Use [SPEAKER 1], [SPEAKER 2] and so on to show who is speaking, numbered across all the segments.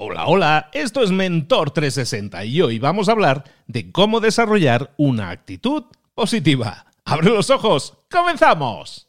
[SPEAKER 1] Hola, hola, esto es Mentor 360 y hoy vamos a hablar de cómo desarrollar una actitud positiva. ¡Abre los ojos! ¡Comenzamos!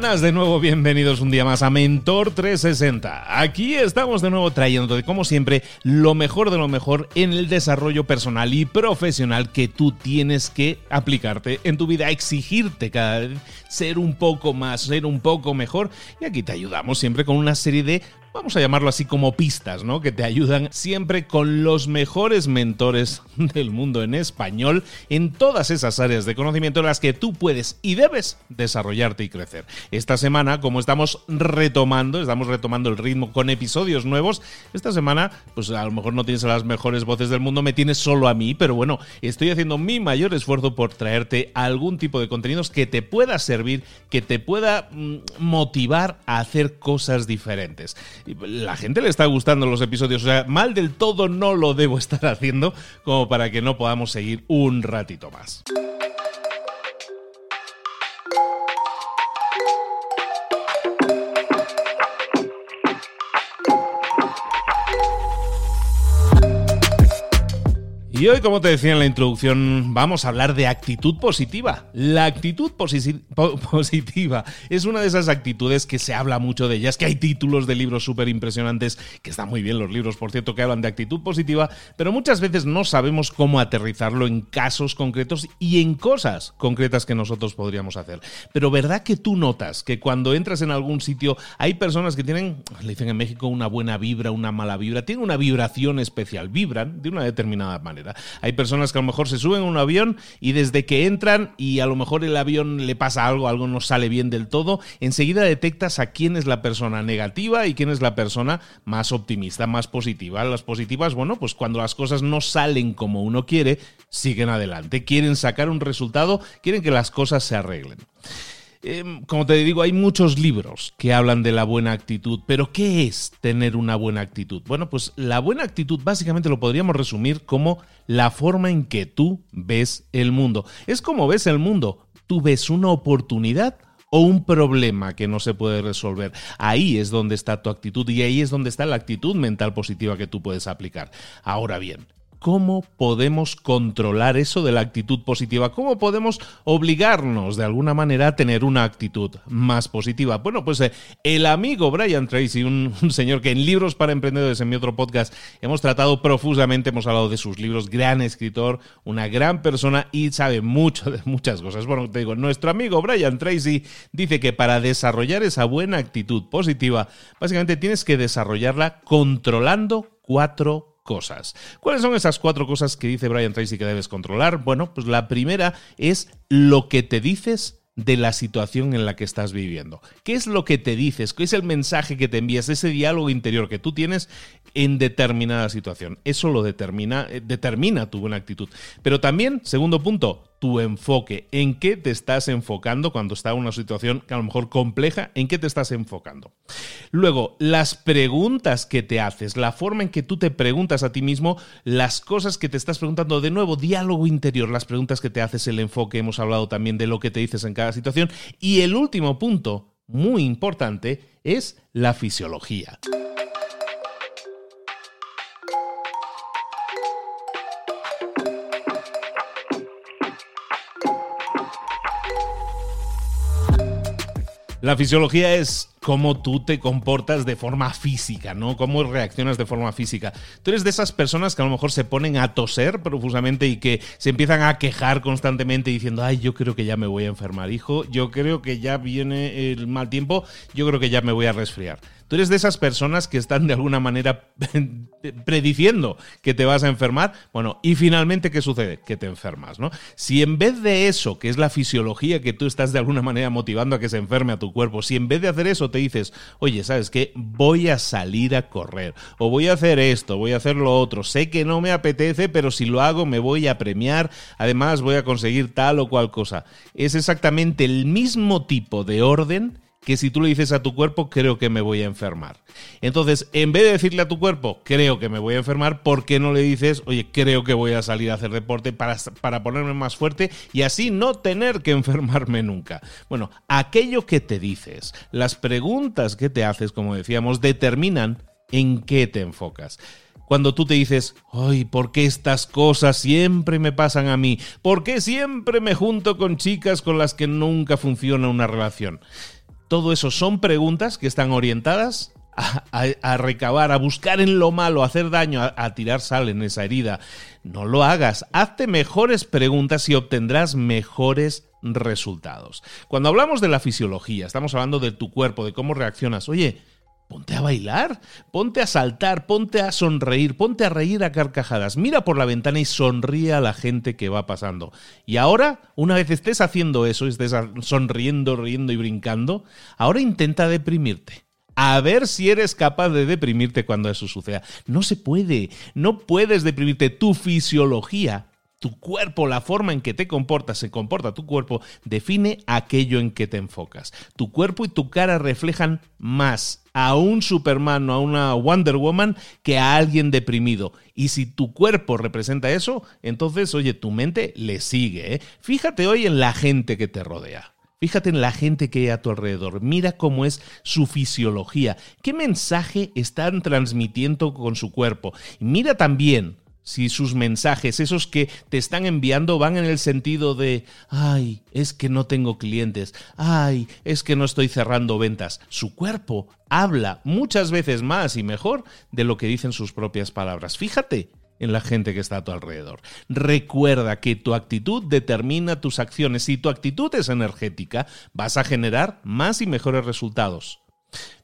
[SPEAKER 1] Buenas de nuevo, bienvenidos un día más a Mentor 360. Aquí estamos de nuevo trayendo, como siempre, lo mejor de lo mejor en el desarrollo personal y profesional que tú tienes que aplicarte en tu vida, exigirte cada vez ser un poco más, ser un poco mejor. Y aquí te ayudamos siempre con una serie de vamos a llamarlo así como pistas, ¿no? Que te ayudan siempre con los mejores mentores del mundo en español en todas esas áreas de conocimiento en las que tú puedes y debes desarrollarte y crecer. Esta semana, como estamos retomando, estamos retomando el ritmo con episodios nuevos, esta semana, pues a lo mejor no tienes las mejores voces del mundo, me tienes solo a mí, pero bueno, estoy haciendo mi mayor esfuerzo por traerte algún tipo de contenidos que te pueda servir, que te pueda mm, motivar a hacer cosas diferentes la gente le está gustando los episodios. O sea, mal del todo no lo debo estar haciendo como para que no podamos seguir un ratito más. Y hoy, como te decía en la introducción, vamos a hablar de actitud positiva. La actitud positiva es una de esas actitudes que se habla mucho de ellas, que hay títulos de libros súper impresionantes, que están muy bien los libros, por cierto, que hablan de actitud positiva, pero muchas veces no sabemos cómo aterrizarlo en casos concretos y en cosas concretas que nosotros podríamos hacer. Pero ¿verdad que tú notas que cuando entras en algún sitio hay personas que tienen, le dicen en México, una buena vibra, una mala vibra, tienen una vibración especial, vibran de una determinada manera? Hay personas que a lo mejor se suben a un avión y desde que entran y a lo mejor el avión le pasa algo, algo no sale bien del todo, enseguida detectas a quién es la persona negativa y quién es la persona más optimista, más positiva. Las positivas, bueno, pues cuando las cosas no salen como uno quiere, siguen adelante, quieren sacar un resultado, quieren que las cosas se arreglen. Em, como te digo, hay muchos libros que hablan de la buena actitud, pero ¿qué es tener una buena actitud? Bueno, pues la buena actitud básicamente lo podríamos resumir como la forma en que tú ves el mundo. Es como ves el mundo. Tú ves una oportunidad o un problema que no se puede resolver. Ahí es donde está tu actitud y ahí es donde está la actitud mental positiva que tú puedes aplicar. Ahora bien, ¿Cómo podemos controlar eso de la actitud positiva? ¿Cómo podemos obligarnos de alguna manera a tener una actitud más positiva? Bueno, pues eh, el amigo Brian Tracy, un, señor que en Libros para Emprendedores, en mi otro podcast, hemos tratado profusamente, hemos hablado de sus libros, gran escritor, una gran persona y sabe mucho de muchas cosas. Bueno, te digo, nuestro amigo Brian Tracy dice que para desarrollar esa buena actitud positiva, básicamente tienes que desarrollarla controlando cuatro cosas. ¿Cuáles son esas cuatro cosas que dice Brian Tracy que debes controlar? Bueno, pues la primera es lo que te dices de la situación en la que estás viviendo. ¿Qué es lo que te dices? ¿Qué es el mensaje que te envías? Ese diálogo interior que tú tienes en determinada situación. Eso lo determina, eh, determina tu buena actitud. Pero también, segundo punto, tu enfoque. ¿En qué te estás enfocando cuando está una situación que a lo mejor compleja? ¿En qué te estás enfocando? Luego, las preguntas que te haces, la forma en que tú te preguntas a ti mismo, las cosas que te estás preguntando, de nuevo, diálogo interior, las preguntas que te haces, el enfoque, hemos hablado también de lo que te dices en cada situación. Y el último punto, muy importante, es la fisiología. La fisiología es cómo tú te comportas de forma física, ¿no? Cómo reaccionas de forma física. Tú eres de esas personas que a lo mejor se ponen a toser profusamente y que se empiezan a quejar constantemente diciendo, ay, yo creo que ya me voy a enfermar, hijo, yo creo que ya viene el mal tiempo, yo creo que ya me voy a resfriar. Tú eres de esas personas que están de alguna manera prediciendo que te vas a enfermar. Bueno, y finalmente, ¿qué sucede? Que te enfermas, ¿no? Si en vez de eso, que es la fisiología que tú estás de alguna manera motivando a que se enferme a tu cuerpo, si en vez de hacer eso te dices, oye, ¿sabes qué? Voy a salir a correr, o voy a hacer esto, voy a hacer lo otro, sé que no me apetece, pero si lo hago me voy a premiar, además voy a conseguir tal o cual cosa. Es exactamente el mismo tipo de orden que si tú le dices a tu cuerpo, creo que me voy a enfermar. Entonces, en vez de decirle a tu cuerpo, creo que me voy a enfermar, ¿por qué no le dices, oye, creo que voy a salir a hacer deporte para, para ponerme más fuerte y así no tener que enfermarme nunca? Bueno, aquello que te dices, las preguntas que te haces, como decíamos, determinan en qué te enfocas cuando tú te dices, ay, ¿por qué estas cosas siempre me pasan a mí? ¿Por qué siempre me junto con chicas con las que nunca funciona una relación? Todo eso son preguntas que están orientadas a, recabar, a buscar en lo malo, a hacer daño, a, a, tirar sal en esa herida. No lo hagas. Hazte mejores preguntas y obtendrás mejores resultados. Cuando hablamos de la fisiología, estamos hablando de tu cuerpo, de cómo reaccionas. Oye, Ponte a bailar, ponte a saltar, ponte a sonreír, ponte a reír a carcajadas. Mira por la ventana y sonríe a la gente que va pasando. Y ahora, una vez estés haciendo eso, estés sonriendo, riendo y brincando, ahora intenta deprimirte. A ver si eres capaz de deprimirte cuando eso suceda. No se puede, no puedes deprimirte. Tu fisiología tu cuerpo, la forma en que te comportas, se comporta tu cuerpo, define aquello en que te enfocas. Tu cuerpo y tu cara reflejan más a un Superman o a una Wonder Woman que a alguien deprimido. Y si tu cuerpo representa eso, entonces, oye, tu mente le sigue. ¿eh? Fíjate hoy en la gente que te rodea. Fíjate en la gente que hay a tu alrededor. Mira cómo es su fisiología. ¿Qué mensaje están transmitiendo con su cuerpo? Mira también si sus mensajes, esos que te están enviando, van en el sentido de, ay, es que no tengo clientes, ay, es que no estoy cerrando ventas. Su cuerpo habla muchas veces más y mejor de lo que dicen sus propias palabras. Fíjate en la gente que está a tu alrededor. Recuerda que tu actitud determina tus acciones. Si tu actitud es energética, vas a generar más y mejores resultados.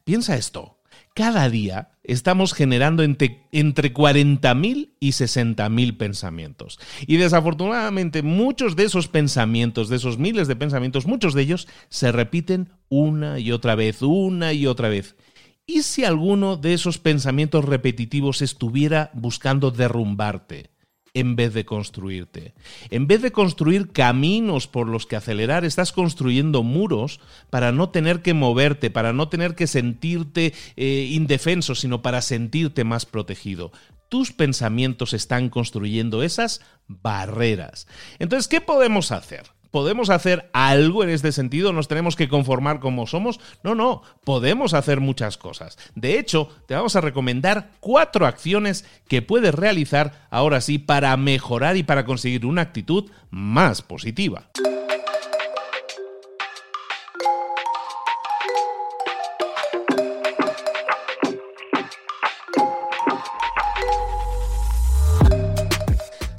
[SPEAKER 1] Piensa esto cada día estamos generando entre, entre 40.000 y 60.000 pensamientos. Y desafortunadamente muchos de esos pensamientos, de esos miles de pensamientos, muchos de ellos se repiten una y otra vez, una y otra vez. ¿Y si alguno de esos pensamientos repetitivos estuviera buscando derrumbarte? En vez de construirte. En vez de construir caminos por los que acelerar, estás construyendo muros para no tener que moverte, para no tener que sentirte eh, indefenso, sino para sentirte más protegido. Tus pensamientos están construyendo esas barreras. Entonces, ¿qué podemos hacer? ¿Podemos hacer algo en este sentido? ¿Nos tenemos que conformar como somos? No, no, podemos hacer muchas cosas. De hecho, te vamos a recomendar cuatro acciones que puedes realizar ahora sí para mejorar y para conseguir una actitud más positiva.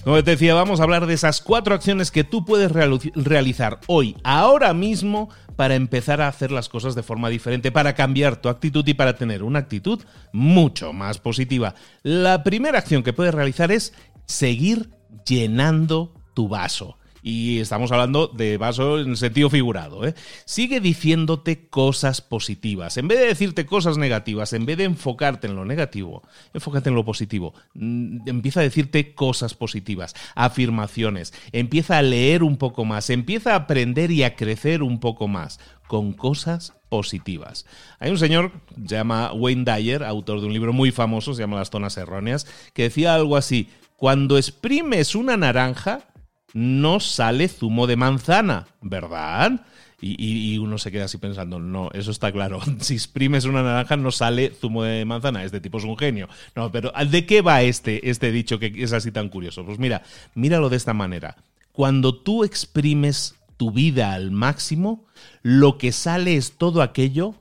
[SPEAKER 1] Como te decía, vamos a hablar de esas cuatro acciones que tú puedes realizar hoy, ahora mismo, para empezar a hacer las cosas de forma diferente, para cambiar tu actitud y para tener una actitud mucho más positiva. La primera acción que puedes realizar es seguir llenando tu vaso. Y estamos hablando de vaso en sentido figurado. ¿eh? Sigue diciéndote cosas positivas. En vez de decirte cosas negativas, en vez de enfocarte en lo negativo, enfócate en lo positivo. Mm, empieza a decirte cosas positivas, afirmaciones. Empieza a leer un poco más. Empieza a aprender y a crecer un poco más con cosas positivas. Hay un señor, se llama Wayne Dyer, autor de un libro muy famoso, se llama Las Zonas Erróneas, que decía algo así, cuando exprimes una naranja, no sale zumo de manzana, ¿verdad? Y, uno se queda así pensando, no, eso está claro. Si exprimes una naranja no sale zumo de manzana. Este tipo es un genio. No, pero ¿de qué va este, este dicho que es así tan curioso? Pues mira, míralo de esta manera. Cuando tú exprimes tu vida al máximo, lo que sale es todo aquello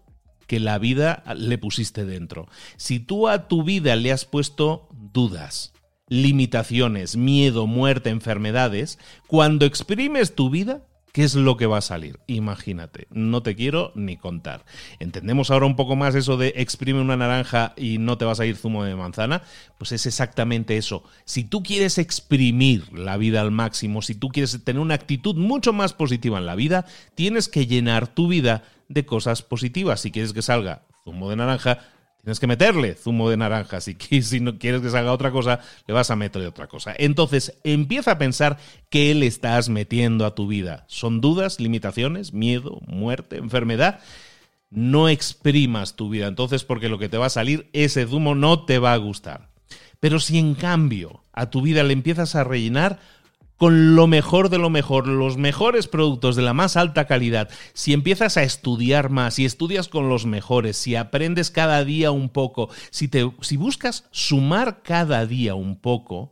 [SPEAKER 1] que la vida le pusiste dentro. Si tú a tu vida le has puesto dudas, limitaciones, miedo, muerte, enfermedades, cuando exprimes tu vida, ¿qué es lo que va a salir? Imagínate, no te quiero ni contar. ¿Entendemos ahora un poco más eso de exprime una naranja y no te vas a ir zumo de manzana? Pues es exactamente eso. Si tú quieres exprimir la vida al máximo, si tú quieres tener una actitud mucho más positiva en la vida, tienes que llenar tu vida de cosas positivas. Si quieres que salga zumo de naranja, Tienes que meterle zumo de naranja. Si, si no quieres que salga otra cosa, le vas a meterle otra cosa. Entonces, empieza a pensar qué le estás metiendo a tu vida. ¿Son dudas, limitaciones, miedo, muerte, enfermedad? no exprimas tu vida. Entonces, porque lo que te va a salir, ese zumo no te va a gustar. Pero si en cambio a tu vida le empiezas a rellenar con lo mejor de lo mejor, los mejores productos de la más alta calidad, si empiezas a estudiar más, si estudias con los mejores, si aprendes cada día un poco, si, te, si buscas sumar cada día un poco,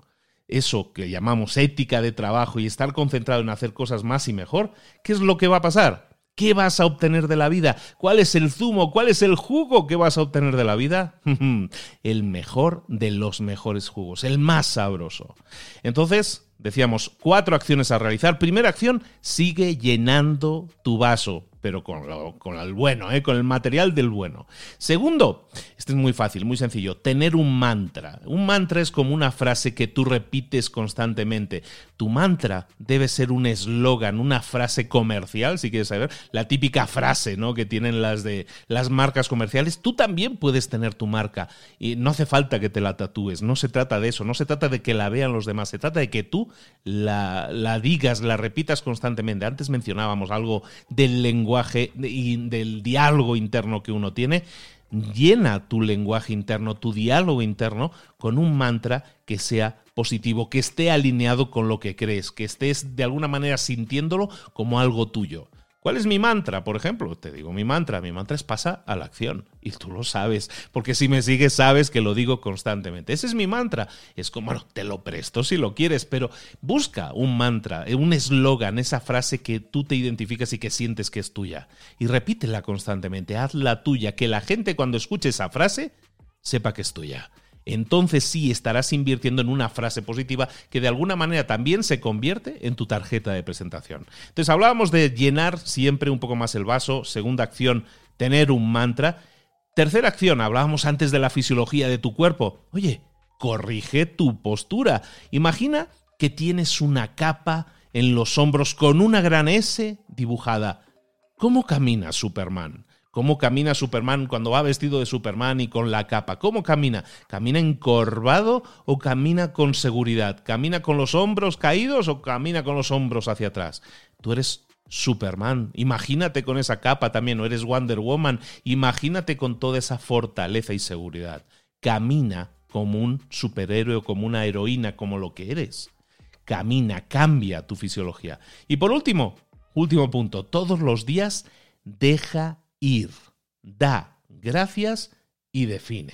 [SPEAKER 1] eso que llamamos ética de trabajo y estar concentrado en hacer cosas más y mejor, ¿qué es lo que va a pasar? ¿Qué vas a obtener de la vida? ¿Cuál es el zumo? ¿Cuál es el jugo que vas a obtener de la vida? el mejor de los mejores jugos, el más sabroso. Entonces, decíamos, cuatro acciones a realizar. Primera acción, sigue llenando tu vaso pero con, lo, con el bueno, ¿eh? con el material del bueno. Segundo, este es muy fácil, muy sencillo, tener un mantra. Un mantra es como una frase que tú repites constantemente. Tu mantra debe ser un eslogan, una frase comercial, si quieres saber, la típica frase ¿no? que tienen las de las marcas comerciales. Tú también puedes tener tu marca y no hace falta que te la tatúes, no se trata de eso, no se trata de que la vean los demás, se trata de que tú la, la digas, la repitas constantemente. Antes mencionábamos algo del lenguaje y del diálogo interno que uno tiene, llena tu lenguaje interno, tu diálogo interno, con un mantra que sea positivo, que esté alineado con lo que crees, que estés de alguna manera sintiéndolo como algo tuyo. ¿Cuál es mi mantra? Por ejemplo, te digo mi mantra. Mi mantra es pasa a la acción. Y tú lo sabes, porque si me sigues sabes que lo digo constantemente. Ese es mi mantra. Es como, bueno, te lo presto si lo quieres, pero busca un mantra, un eslogan, esa frase que tú te identificas y que sientes que es tuya. Y repítela constantemente, hazla tuya, que la gente cuando escuche esa frase sepa que es tuya entonces sí estarás invirtiendo en una frase positiva que de alguna manera también se convierte en tu tarjeta de presentación. Entonces hablábamos de llenar siempre un poco más el vaso, segunda acción, tener un mantra. Tercera acción, hablábamos antes de la fisiología de tu cuerpo. Oye, corrige tu postura. Imagina que tienes una capa en los hombros con una gran S dibujada. ¿Cómo camina Superman? ¿Cómo camina Superman cuando va vestido de Superman y con la capa? ¿Cómo camina? ¿Camina encorvado o camina con seguridad? ¿Camina con los hombros caídos o camina con los hombros hacia atrás? Tú eres Superman. Imagínate con esa capa también, o eres Wonder Woman. Imagínate con toda esa fortaleza y seguridad. Camina como un superhéroe como una heroína, como lo que eres. Camina, cambia tu fisiología. Y por último, último punto, todos los días deja ir, da gracias y define.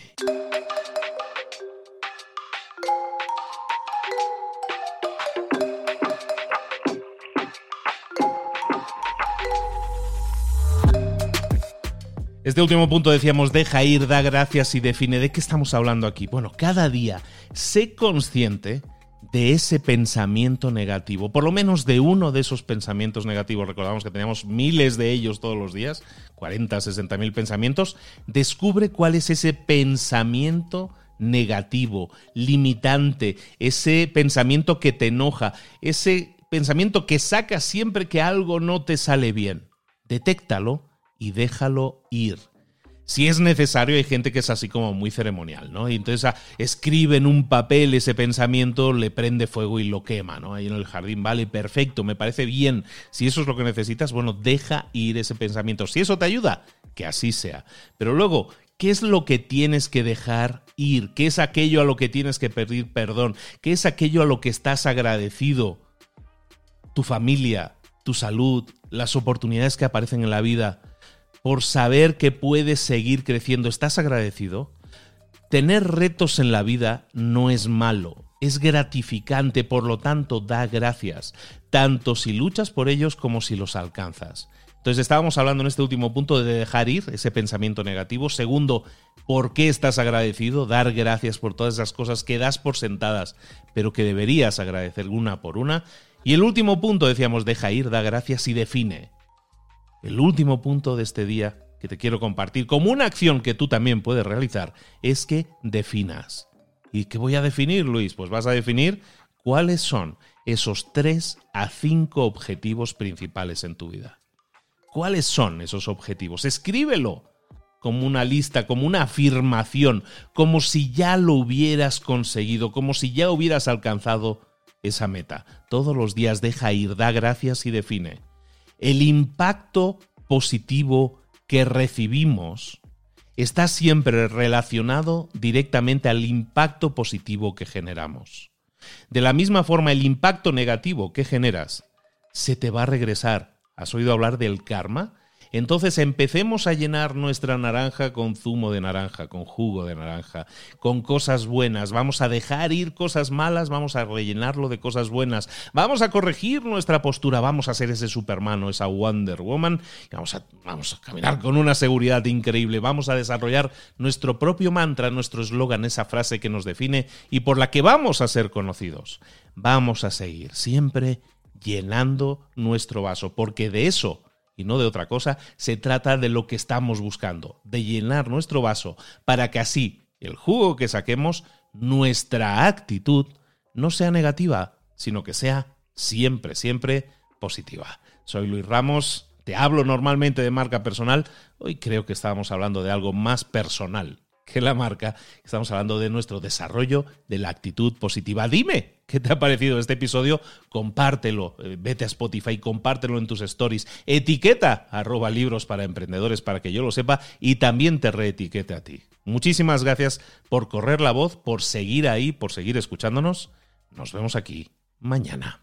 [SPEAKER 1] Este último punto decíamos, deja ir, da gracias y define. ¿De qué estamos hablando aquí? Bueno, cada día sé consciente de ese pensamiento negativo, por lo menos de uno de esos pensamientos negativos, recordamos que teníamos miles de ellos todos los días, 40, 60 mil pensamientos, descubre cuál es ese pensamiento negativo, limitante, ese pensamiento que te enoja, ese pensamiento que saca siempre que algo no te sale bien. Detéctalo y déjalo ir si es necesario, hay gente que es así como muy ceremonial, ¿no? Y entonces ah, escribe en un papel ese pensamiento, le prende fuego y lo quema, ¿no? Ahí en el jardín, vale, perfecto, me parece bien. Si eso es lo que necesitas, bueno, deja ir ese pensamiento. Si eso te ayuda, que así sea. Pero luego, ¿qué es lo que tienes que dejar ir? ¿Qué es aquello a lo que tienes que pedir perdón? ¿Qué es aquello a lo que estás agradecido? Tu familia, tu salud, las oportunidades que aparecen en la vida por saber que puedes seguir creciendo. ¿Estás agradecido? Tener retos en la vida no es malo, es gratificante, por lo tanto da gracias, tanto si luchas por ellos como si los alcanzas. Entonces estábamos hablando en este último punto de dejar ir ese pensamiento negativo. Segundo, ¿por qué estás agradecido? Dar gracias por todas esas cosas que das por sentadas, pero que deberías agradecer una por una. Y el último punto decíamos, deja ir, da gracias y define. El último punto de este día que te quiero compartir como una acción que tú también puedes realizar es que definas. ¿Y qué voy a definir, Luis? Pues vas a definir cuáles son esos tres a cinco objetivos principales en tu vida. ¿Cuáles son esos objetivos? Escríbelo como una lista, como una afirmación, como si ya lo hubieras conseguido, como si ya hubieras alcanzado esa meta. Todos los días deja ir, da gracias y define el impacto positivo que recibimos está siempre relacionado directamente al impacto positivo que generamos. De la misma forma, el impacto negativo que generas se te va a regresar. ¿Has oído hablar del karma? Entonces empecemos a llenar nuestra naranja con zumo de naranja, con jugo de naranja, con cosas buenas. Vamos a dejar ir cosas malas, vamos a rellenarlo de cosas buenas. Vamos a corregir nuestra postura, vamos a ser ese Superman o esa Wonder Woman. vamos, a, vamos a caminar con una seguridad increíble. Vamos a desarrollar nuestro propio mantra, nuestro eslogan, esa frase que nos define y por la que vamos a ser conocidos. Vamos a seguir siempre llenando nuestro vaso, porque de eso y no de otra cosa, se trata de lo que estamos buscando, de llenar nuestro vaso para que así el jugo que saquemos, nuestra actitud, no sea negativa, sino que sea siempre, siempre positiva. Soy Luis Ramos, te hablo normalmente de marca personal, hoy creo que estábamos hablando de algo más personal que la marca, estamos hablando de nuestro desarrollo de la actitud positiva. Dime, ¿qué te ha parecido este episodio? Compártelo, eh, vete a Spotify, compártelo en tus stories, etiqueta arroba libros para emprendedores para que yo lo sepa y también te reetiquete a ti. Muchísimas gracias por correr la voz, por seguir ahí, por seguir escuchándonos. Nos vemos aquí mañana.